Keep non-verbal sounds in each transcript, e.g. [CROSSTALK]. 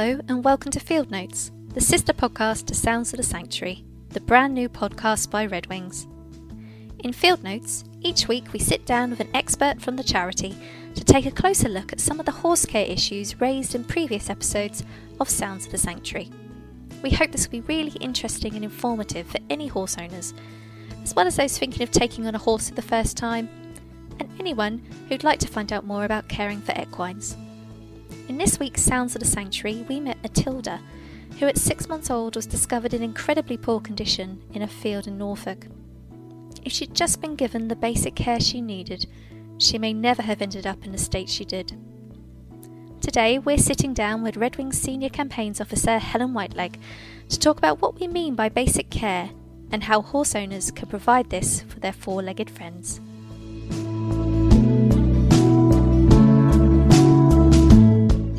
Hello, and welcome to Field Notes, the sister podcast to Sounds of the Sanctuary, the brand new podcast by Redwings. In Field Notes, each week we sit down with an expert from the charity to take a closer look at some of the horse care issues raised in previous episodes of Sounds of the Sanctuary. We hope this will be really interesting and informative for any horse owners, as well as those thinking of taking on a horse for the first time, and anyone who'd like to find out more about caring for equines. In this week's Sounds of the Sanctuary, we met Matilda, who at six months old was discovered in incredibly poor condition in a field in Norfolk. If she'd just been given the basic care she needed, she may never have ended up in the state she did. Today, we're sitting down with Redwings Senior Campaigns Officer Helen Whitelegg to talk about what we mean by basic care and how horse owners can provide this for their four legged friends.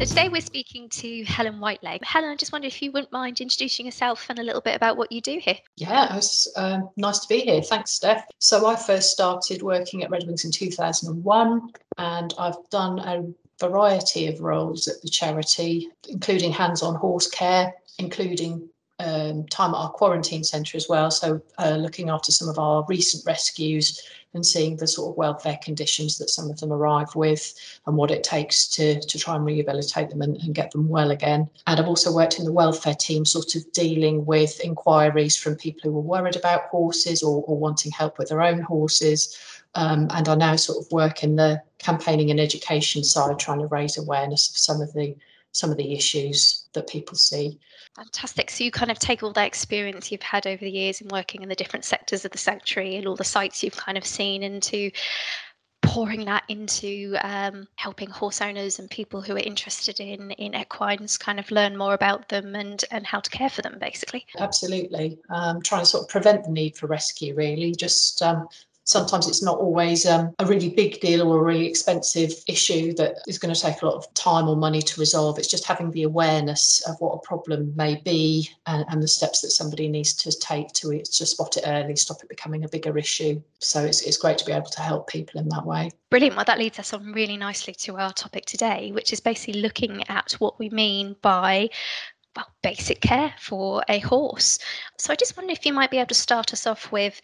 So today we're speaking to Helen Whitelegg. Helen, I just wonder if you wouldn't mind introducing yourself and a little bit about what you do here. Yeah, it's um, nice to be here. Thanks, Steph. So I first started working at Redwings in 2001, and I've done a variety of roles at the charity, including hands-on horse care, including um, time at our quarantine centre as well. So uh, looking after some of our recent rescues and seeing the sort of welfare conditions that some of them arrive with and what it takes to, to try and rehabilitate them and, and get them well again. And I've also worked in the welfare team, sort of dealing with inquiries from people who were worried about horses or, or wanting help with their own horses. Um, and I now sort of work in the campaigning and education side, trying to raise awareness of some of the some of the issues that people see. Fantastic. So you kind of take all that experience you've had over the years in working in the different sectors of the sanctuary and all the sites you've kind of seen into pouring that into um, helping horse owners and people who are interested in in equines kind of learn more about them and and how to care for them basically absolutely um, trying to sort of prevent the need for rescue really just um, sometimes it's not always um, a really big deal or a really expensive issue that is going to take a lot of time or money to resolve. It's just having the awareness of what a problem may be and, and the steps that somebody needs to take to, to spot it early, stop it becoming a bigger issue. So it's, it's great to be able to help people in that way. Brilliant. Well, that leads us on really nicely to our topic today, which is basically looking at what we mean by well, basic care for a horse. So I just wonder if you might be able to start us off with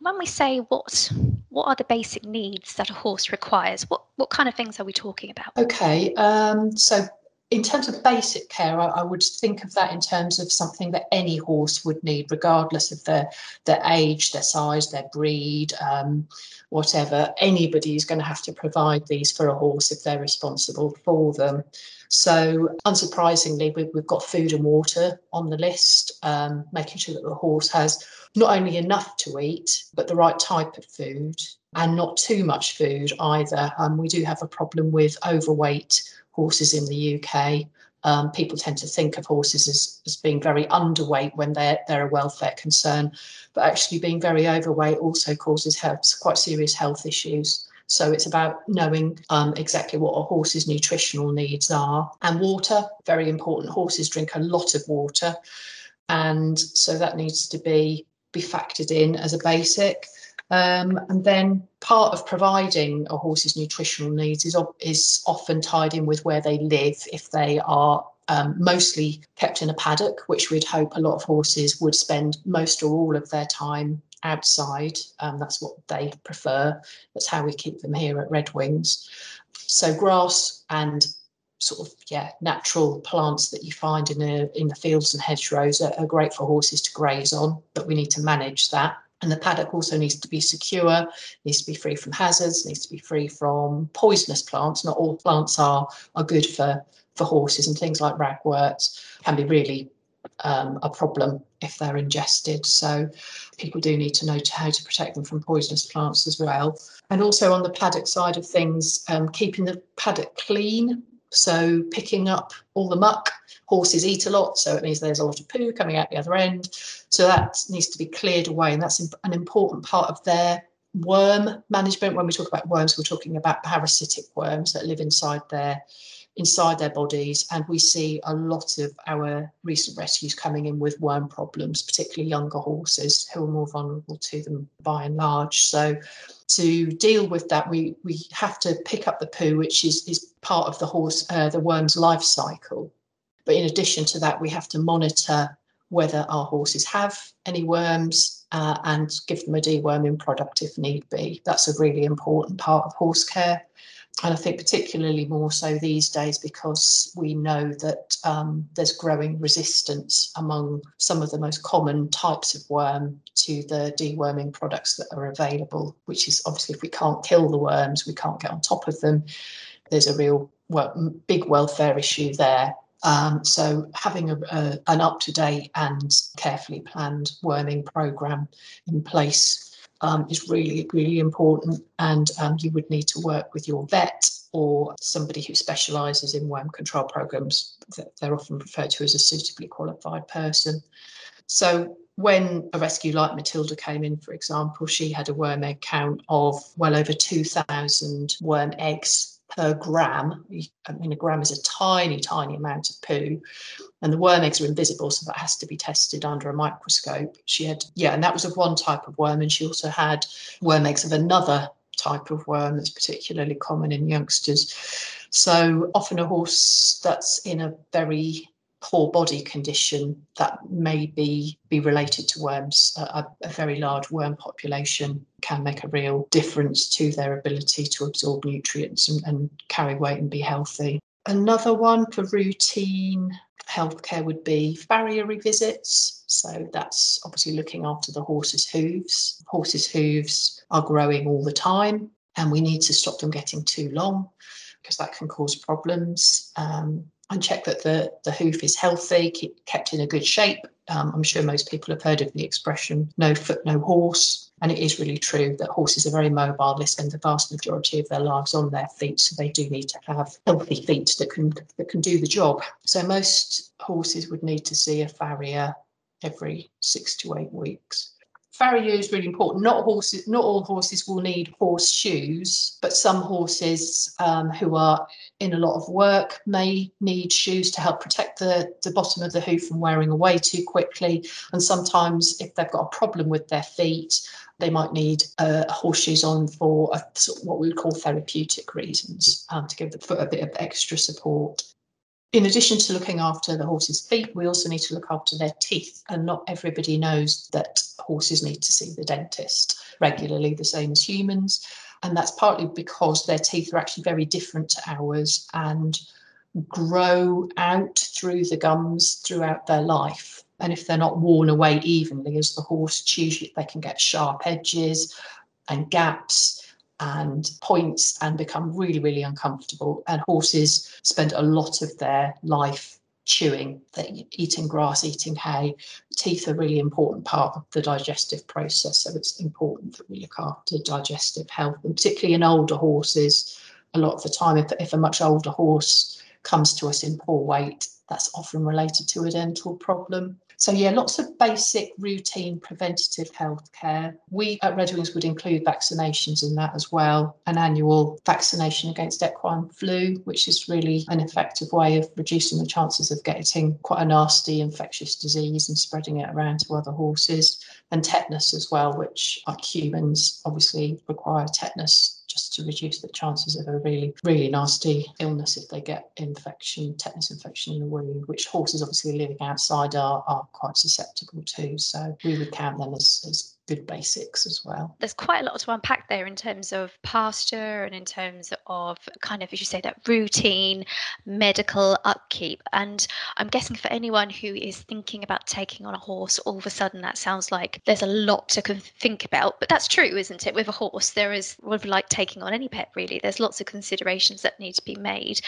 when we say what what are the basic needs that a horse requires what what kind of things are we talking about? Okay um, so in terms of basic care I, I, would think of that in terms of something that any horse would need regardless of their their age their size their breed um, whatever. Anybody is going to have to provide these for a horse if they're responsible for them. So, unsurprisingly, we, have got food and water on the list, um, making sure that the horse has not only enough to eat, but the right type of food and not too much food either. Um, we do have a problem with overweight horses in the UK. Um, people tend to think of horses as, as being very underweight when they're, they're a welfare concern, but actually being very overweight also causes health, quite serious health issues. So it's about knowing um, exactly what a horse's nutritional needs are. And water, very important. Horses drink a lot of water. And so that needs to be, be factored in as a basic. Um, and then part of providing a horse's nutritional needs is, is often tied in with where they live. If they are um, mostly kept in a paddock, which we'd hope a lot of horses would spend most or all of their time outside. Um, that's what they prefer. That's how we keep them here at Redwings. So grass and sort of yeah natural plants that you find in a, in the fields and hedgerows are, are great for horses to graze on, but we need to manage that. And the paddock also needs to be secure, needs to be free from hazards, needs to be free from poisonous plants. Not all plants are are good for for horses, and things like ragwort can be really um, a problem if they're ingested. So people do need to know how to protect them from poisonous plants as well. And also on the paddock side of things, um, keeping the paddock clean. So picking up all the muck. Horses eat a lot, so it means there's a lot of poo coming out the other end. So that needs to be cleared away, and that's an important part of their worm management. When we talk about worms, we're talking about parasitic worms that live inside their inside their bodies. And we see a lot of our recent rescues coming in with worm problems, particularly younger horses who are more vulnerable to them by and large. So to deal with that, we, we have to pick up the poo, which is, is part of the horse, uh, the worm's life cycle. But in addition to that, we have to monitor whether our horses have any worms uh, and give them a deworming product if need be. That's a really important part of horse care. And I think particularly more so these days because we know that um, there's growing resistance among some of the most common types of worm to the deworming products that are available, which is obviously if we can't kill the worms, we can't get on top of them. There's a real well, big welfare issue there. Um, so having a, a, an up-to-date and carefully planned worming program in place um, is really, really important. And um, you would need to work with your vet or somebody who specialises in worm control programs. They're often referred to as a suitably qualified person. So when a rescue like Matilda came in, for example, she had a worm egg count of well over 2,000 worm eggs per gram. I mean, a gram is a tiny, tiny amount of poo. And the worm eggs are invisible, so that has to be tested under a microscope. She had, yeah, and that was of one type of worm. And she also had worm eggs of another type of worm that's particularly common in youngsters. So often a horse that's in a very poor body condition that may be, be related to worms. A, a, very large worm population can make a real difference to their ability to absorb nutrients and, and carry weight and be healthy. Another one for routine healthcare would be farrier revisits. So that's obviously looking after the horse's hooves. Horses' hooves are growing all the time, and we need to stop them getting too long because that can cause problems. Um, and check that the, the hoof is healthy, keep, kept in a good shape. Um, I'm sure most people have heard of the expression no foot, no horse. And it is really true that horses are very mobile. They spend the vast majority of their lives on their feet, so they do need to have healthy feet that can that can do the job. So most horses would need to see a farrier every six to eight weeks farrier is really important. Not horses, not all horses will need horse shoes, but some horses um, who are in a lot of work may need shoes to help protect the, the bottom of the hoof from wearing away too quickly. And sometimes, if they've got a problem with their feet, they might need uh, horseshoes on for a, what we would call therapeutic reasons um, to give the foot a bit of extra support. In addition to looking after the horse's feet, we also need to look after their teeth. And not everybody knows that horses need to see the dentist regularly, the same as humans. And that's partly because their teeth are actually very different to ours and grow out through the gums throughout their life. And if they're not worn away evenly as the horse chews, they can get sharp edges and gaps and points and become really, really uncomfortable. And horses spend a lot of their life chewing, eating grass, eating hay. Teeth are really important part of the digestive process. So it's important that we look after digestive health, and particularly in older horses. A lot of the time, if, if a much older horse comes to us in poor weight, that's often related to a dental problem. So, yeah, lots of basic routine preventative health care. We at Redwings would include vaccinations in that as well an annual vaccination against equine flu, which is really an effective way of reducing the chances of getting quite a nasty infectious disease and spreading it around to other horses, and tetanus as well, which, like humans, obviously require tetanus just to reduce the chances of a really, really nasty illness if they get infection, tetanus infection in the wound, which horses obviously living outside are, are quite susceptible to. So we would count them as, as good basics as well. There's quite a lot to unpack there in terms of pasture and in terms of kind of, as you say, that routine medical upkeep. And I'm guessing for anyone who is thinking about taking on a horse, all of a sudden that sounds like there's a lot to think about. But that's true, isn't it? With a horse, there is, like taking on any pet, really, there's lots of considerations that need to be made.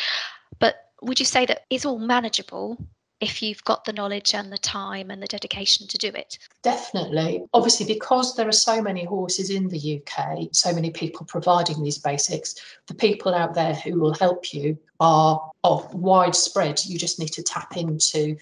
But would you say that it's all manageable if you've got the knowledge and the time and the dedication to do it. Definitely. Obviously, because there are so many horses in the UK, so many people providing these basics, the people out there who will help you are of widespread. You just need to tap into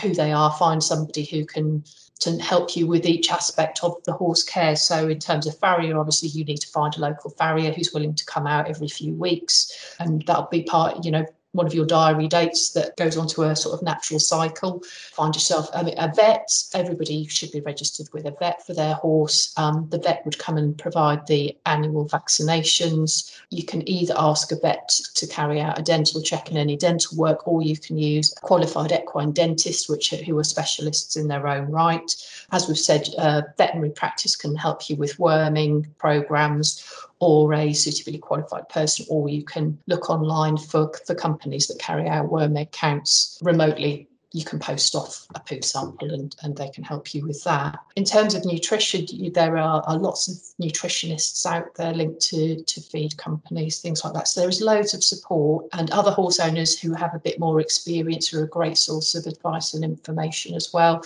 who they are, find somebody who can to help you with each aspect of the horse care. So, in terms of farrier, obviously, you need to find a local farrier who's willing to come out every few weeks, and that'll be part, you know, one of your diary dates that goes onto a sort of natural cycle. Find yourself a vet. Everybody should be registered with a vet for their horse. Um, the vet would come and provide the annual vaccinations. You can either ask a vet to carry out a dental check and any dental work, or you can use qualified equine dentist, which are, who are specialists in their own right. As we've said, uh, veterinary practice can help you with worming programs or a suitably qualified person, or you can look online for, for companies that carry out worm egg counts remotely you can post off a poo sample and, and they can help you with that. In terms of nutrition, there are, are, lots of nutritionists out there linked to, to feed companies, things like that. So there is loads of support and other horse owners who have a bit more experience are a great source of advice and information as well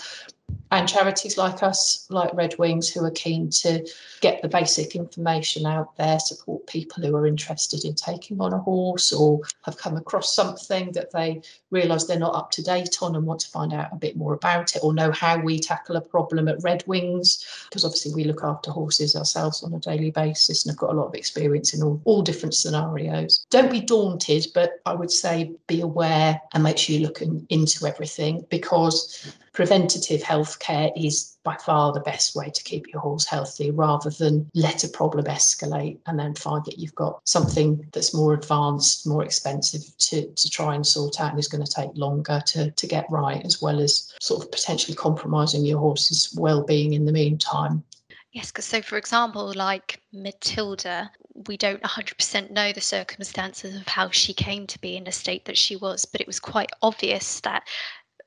and charities like us, like Redwings, who are keen to get the basic information out there, support people who are interested in taking on a horse or have come across something that they realise they're not up to date on and want to find out a bit more about it or know how we tackle a problem at Redwings, because obviously we look after horses ourselves on a daily basis and have got a lot of experience in all, all different scenarios. Don't be daunted, but I would say be aware and make sure you're looking into everything because preventative health care is by far the best way to keep your horse healthy rather than let a problem escalate and then find that you've got something that's more advanced, more expensive to, to try and sort out and is going to take longer to, to get right, as well as sort of potentially compromising your horse's well-being in the meantime. Yes, because so for example, like Matilda, we don't 100% know the circumstances of how she came to be in the state that she was, but it was quite obvious that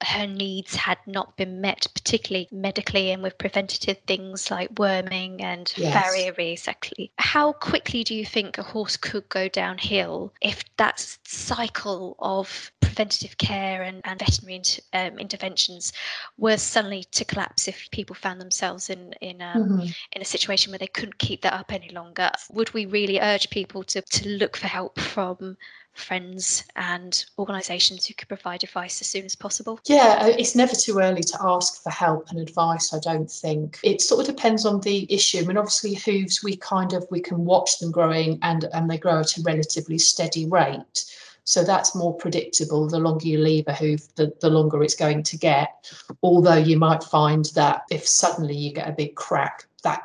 her needs had not been met, particularly medically and with preventative things like worming and yes. farriery, exactly. How quickly do you think a horse could go downhill if that cycle of preventative care and, and veterinary um, interventions were suddenly to collapse if people found themselves in in um, mm-hmm. in a situation where they couldn't keep that up any longer? Would we really urge people to, to look for help from friends and organisations who could provide advice as soon as possible? Yeah, uh, it's never too early to ask for help and advice, I don't think. It sort of depends on the issue. I mean, obviously, hooves, we kind of, we can watch them growing and, and they grow at a relatively steady rate. So that's more predictable. The longer you leave a hoof, the, the longer it's going to get. Although you might find that if suddenly you get a big crack, that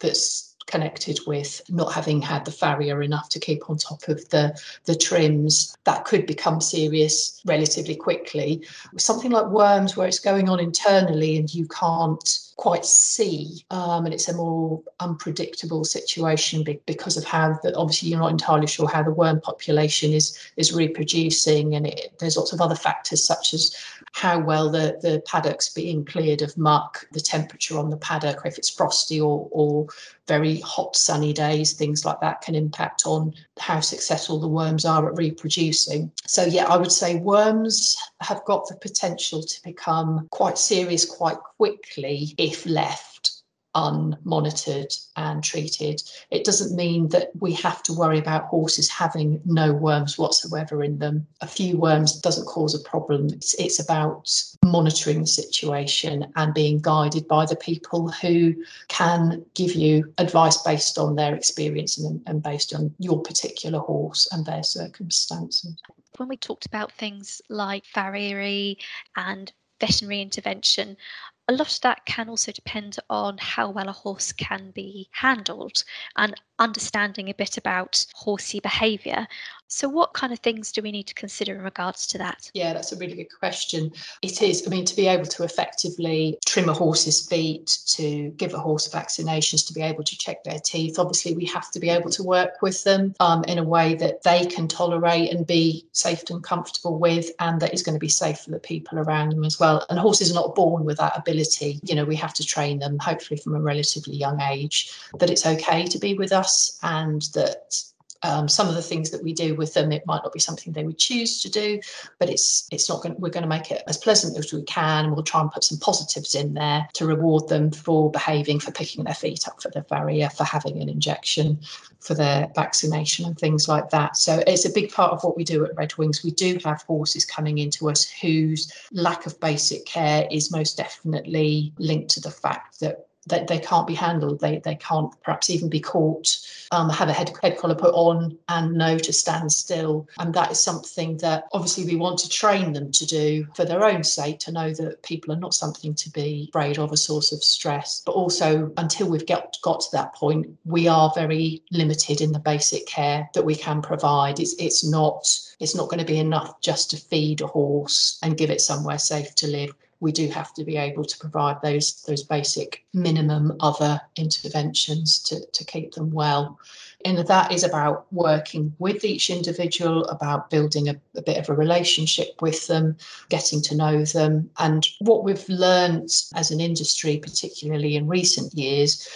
that's connected with not having had the farrier enough to keep on top of the, the trims. That could become serious relatively quickly. Something like worms, where it's going on internally and you can't quite see, um, and it's a more unpredictable situation because of how the, obviously you're not entirely sure how the worm population is is reproducing, and it, there's lots of other factors such as how well the, the paddock's being cleared of muck, the temperature on the paddock, if it's frosty or, or very hot sunny days, things like that can impact on how successful the worms are at reproducing. So, yeah, I would say worms have got the potential to become quite serious quite quickly if left unmonitored and treated. It doesn't mean that we have to worry about horses having no worms whatsoever in them. A few worms doesn't cause a problem. It's, it's about monitoring the situation and being guided by the people who can give you advice based on their experience and, and based on your particular horse and their circumstances. When we talked about things like farriery and veterinary intervention, a lot of that can also depend on how well a horse can be handled and understanding a bit about horsey behaviour. So, what kind of things do we need to consider in regards to that? Yeah, that's a really good question. It is, I mean, to be able to effectively trim a horse's feet, to give a horse vaccinations, to be able to check their teeth, obviously, we have to be able to work with them um, in a way that they can tolerate and be safe and comfortable with, and that is going to be safe for the people around them as well. And horses are not born with that ability. You know, we have to train them, hopefully, from a relatively young age, that it's okay to be with us and that um, some of the things that we do with them, it might not be something they would choose to do, but it's it's not going. We're going to make it as pleasant as we can, and we'll try and put some positives in there to reward them for behaving, for picking their feet up for the farrier for having an injection, for their vaccination, and things like that. So it's a big part of what we do at Redwings. We do have horses coming into us whose lack of basic care is most definitely linked to the fact that they, they can't be handled. They, they can't perhaps even be caught, um, have a head, head collar put on and know to stand still. And that is something that obviously we want to train them to do for their own sake, to know that people are not something to be afraid of, a source of stress. But also, until we've got, got to that point, we are very limited in the basic care that we can provide. It's, it's not it's not going to be enough just to feed a horse and give it somewhere safe to live we do have to be able to provide those those basic minimum other interventions to, to keep them well. And that is about working with each individual, about building a, a bit of a relationship with them, getting to know them. And what we've learned as an industry, particularly in recent years,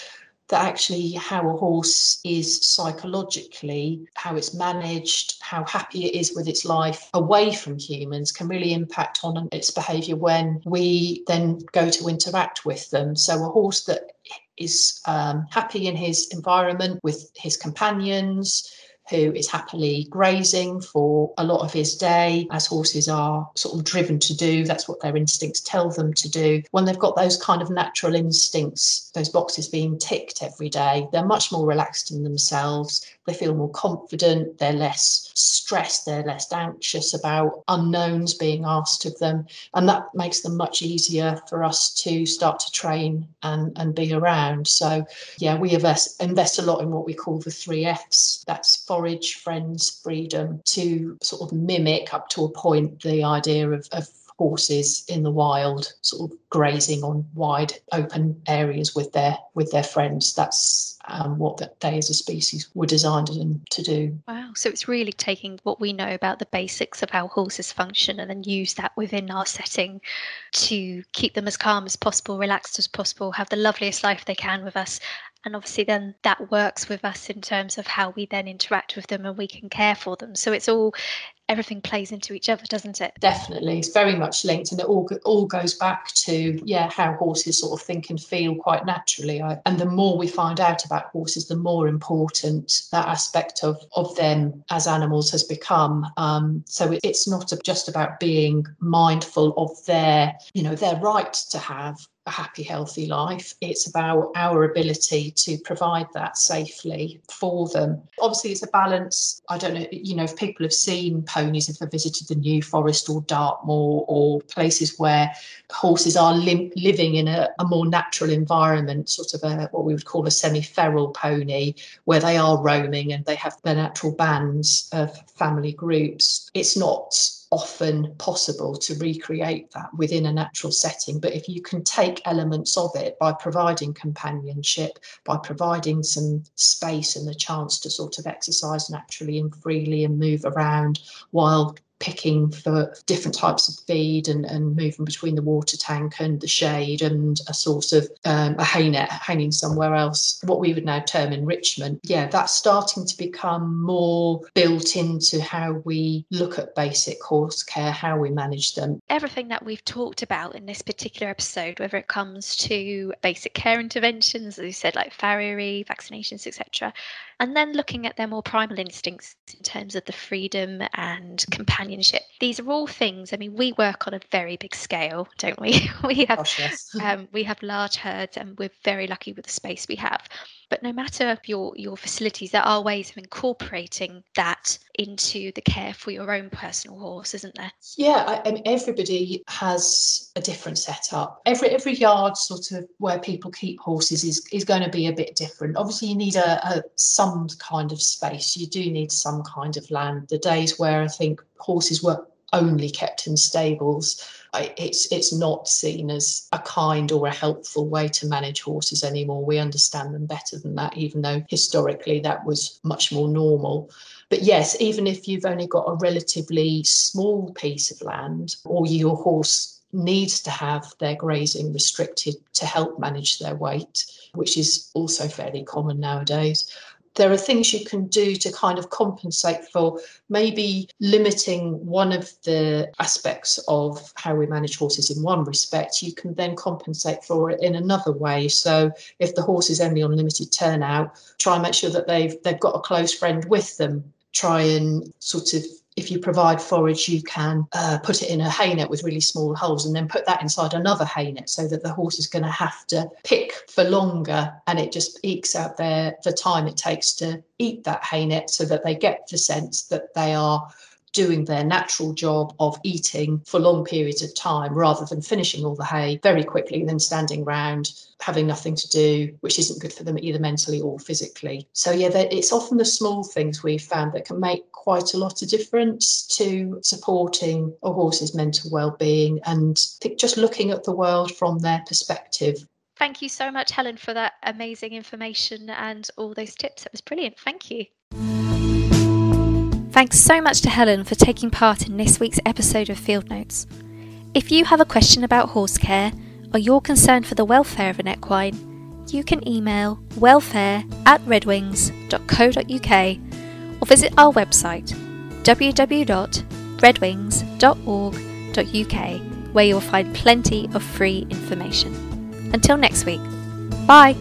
that actually how a horse is psychologically, how it's managed, how happy it is with its life away from humans can really impact on its behaviour when we then go to interact with them. So a horse that is um, happy in his environment with his companions, who is happily grazing for a lot of his day, as horses are sort of driven to do. That's what their instincts tell them to do. When they've got those kind of natural instincts, those boxes being ticked every day, they're much more relaxed in themselves. They feel more confident, they're less stressed, they're less anxious about unknowns being asked of them. And that makes them much easier for us to start to train and, and be around. So, yeah, we invest, invest a lot in what we call the three F's that's forage, friends, freedom to sort of mimic up to a point the idea of, of horses in the wild sort of grazing on wide open areas with their with their friends. That's um, what they as a species were designed to do. Wow. So it's really taking what we know about the basics of how horses function and then use that within our setting to keep them as calm as possible relaxed as possible have the loveliest life they can with us. And obviously then that works with us in terms of how we then interact with them and we can care for them. So it's all everything plays into each other doesn't it definitely it's very much linked and it all all goes back to yeah how horses sort of think and feel quite naturally I, and the more we find out about horses the more important that aspect of of them as animals has become um, so it, it's not just about being mindful of their you know their right to have a happy, healthy life. It's about our ability to provide that safely for them. Obviously, it's a balance. I don't know, you know, if people have seen ponies, if they've visited the New Forest or Dartmoor or places where horses are lim- living in a, a, more natural environment, sort of a what we would call a semi feral pony, where they are roaming and they have their natural bands of family groups. It's not often possible to recreate that within a natural setting. But if you can take elements of it by providing companionship, by providing some space and the chance to sort of exercise naturally and freely and move around while picking for different types of feed and, and moving between the water tank and the shade and a source of um, a hay net hanging somewhere else, what we would now term enrichment. Yeah, that's starting to become more built into how we look at basic horse care, how we manage them. Everything that we've talked about in this particular episode, whether it comes to basic care interventions, as you said, like farriery, vaccinations, etc., and then looking at their more primal instincts in terms of the freedom and companionship. These are all things. I mean, we work on a very big scale, don't we? [LAUGHS] we have Gosh, yes. um, we have large herds, and we're very lucky with the space we have. But no matter your your facilities, there are ways of incorporating that into the care for your own personal horse, isn't there? Yeah, I, I mean, everybody has a different setup. Every every yard, sort of where people keep horses, is is going to be a bit different. Obviously, you need a, a some kind of space. You do need some kind of land. The days where I think horses were only kept in stables it's it's not seen as a kind or a helpful way to manage horses anymore. We understand them better than that, even though historically that was much more normal. But yes, even if you've only got a relatively small piece of land, or your horse needs to have their grazing restricted to help manage their weight, which is also fairly common nowadays there are things you can do to kind of compensate for maybe limiting one of the aspects of how we manage horses in one respect. You can then compensate for it in another way. So if the horse is only on limited turnout try and make sure that they've they've got a close friend with them. Try and sort of if you provide forage, you can uh, put it in a hay net with really small holes and then put that inside another hay net so that the horse is going to have to pick for longer and it just ekes out their the time it takes to eat that hay net so that they get the sense that they are doing their natural job of eating for long periods of time rather than finishing all the hay very quickly and then standing around having nothing to do which isn't good for them either mentally or physically so yeah it's often the small things we've found that can make quite a lot of difference to supporting a horse's mental well-being and just looking at the world from their perspective Thank you so much, Helen, for that amazing information and all those tips. That was brilliant. Thank you. Thanks so much to Helen for taking part in this week's episode of Field Notes. If you have a question about horse care or you're concerned for the welfare of an equine, you can email welfare at redwings.co.uk or visit our website www.redwings.org.uk where you'll find plenty of free information. Until next week, bye!